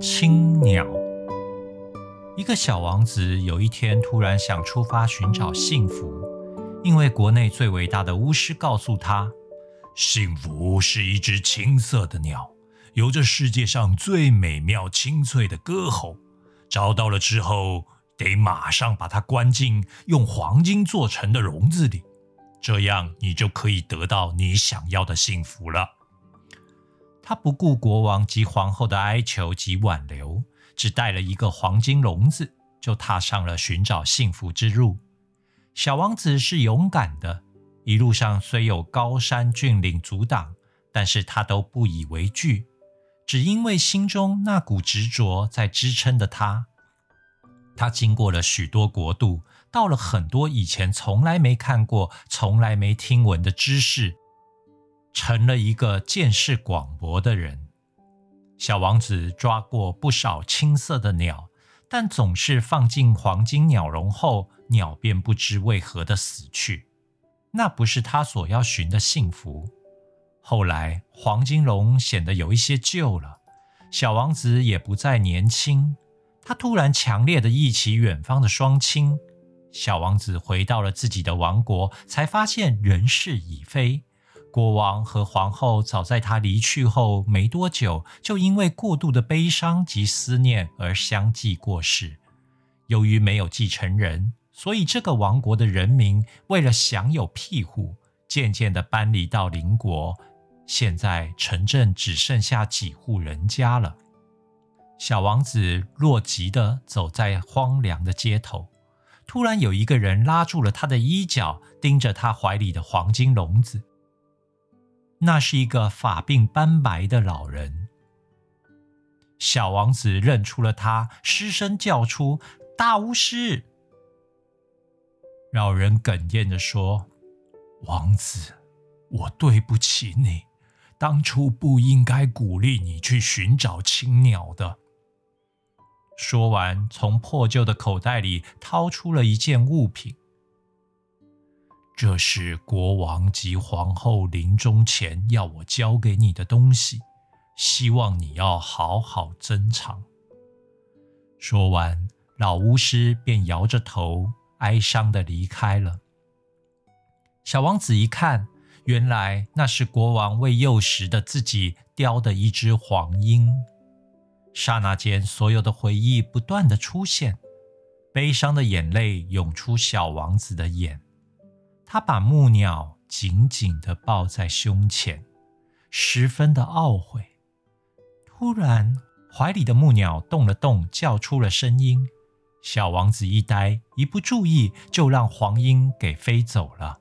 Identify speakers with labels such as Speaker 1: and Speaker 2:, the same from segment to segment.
Speaker 1: 青鸟。一个小王子有一天突然想出发寻找幸福，因为国内最伟大的巫师告诉他，幸福是一只青色的鸟，有着世界上最美妙清脆的歌喉。找到了之后，得马上把它关进用黄金做成的笼子里，这样你就可以得到你想要的幸福了。他不顾国王及皇后的哀求及挽留，只带了一个黄金笼子，就踏上了寻找幸福之路。小王子是勇敢的，一路上虽有高山峻岭阻挡，但是他都不以为惧，只因为心中那股执着在支撑着他。他经过了许多国度，到了很多以前从来没看过、从来没听闻的知识。成了一个见识广博的人。小王子抓过不少青色的鸟，但总是放进黄金鸟笼后，鸟便不知为何的死去。那不是他所要寻的幸福。后来，黄金笼显得有一些旧了，小王子也不再年轻。他突然强烈的忆起远方的双亲。小王子回到了自己的王国，才发现人事已非。国王和皇后早在他离去后没多久，就因为过度的悲伤及思念而相继过世。由于没有继承人，所以这个王国的人民为了享有庇护，渐渐地搬离到邻国。现在城镇只剩下几户人家了。小王子若急地走在荒凉的街头，突然有一个人拉住了他的衣角，盯着他怀里的黄金笼子。那是一个发鬓斑白的老人，小王子认出了他，失声叫出：“大巫师！”老人哽咽地说：“王子，我对不起你，当初不应该鼓励你去寻找青鸟的。”说完，从破旧的口袋里掏出了一件物品。这是国王及皇后临终前要我交给你的东西，希望你要好好珍藏。说完，老巫师便摇着头，哀伤的离开了。小王子一看，原来那是国王为幼时的自己雕的一只黄莺。刹那间，所有的回忆不断的出现，悲伤的眼泪涌出小王子的眼。他把木鸟紧紧地抱在胸前，十分的懊悔。突然，怀里的木鸟动了动，叫出了声音。小王子一呆，一不注意，就让黄莺给飞走了。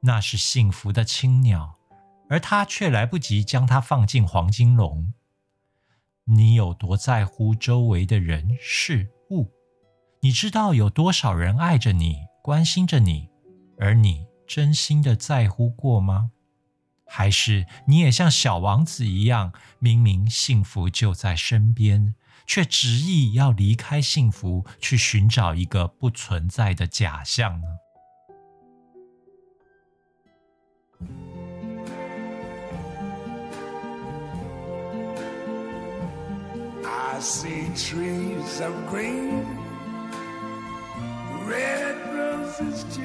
Speaker 1: 那是幸福的青鸟，而他却来不及将它放进黄金笼。你有多在乎周围的人事物？你知道有多少人爱着你，关心着你？而你真心的在乎过吗？还是你也像小王子一样，明明幸福就在身边，却执意要离开幸福，去寻找一个不存在的假象呢
Speaker 2: ？I see trees of green, red roses too.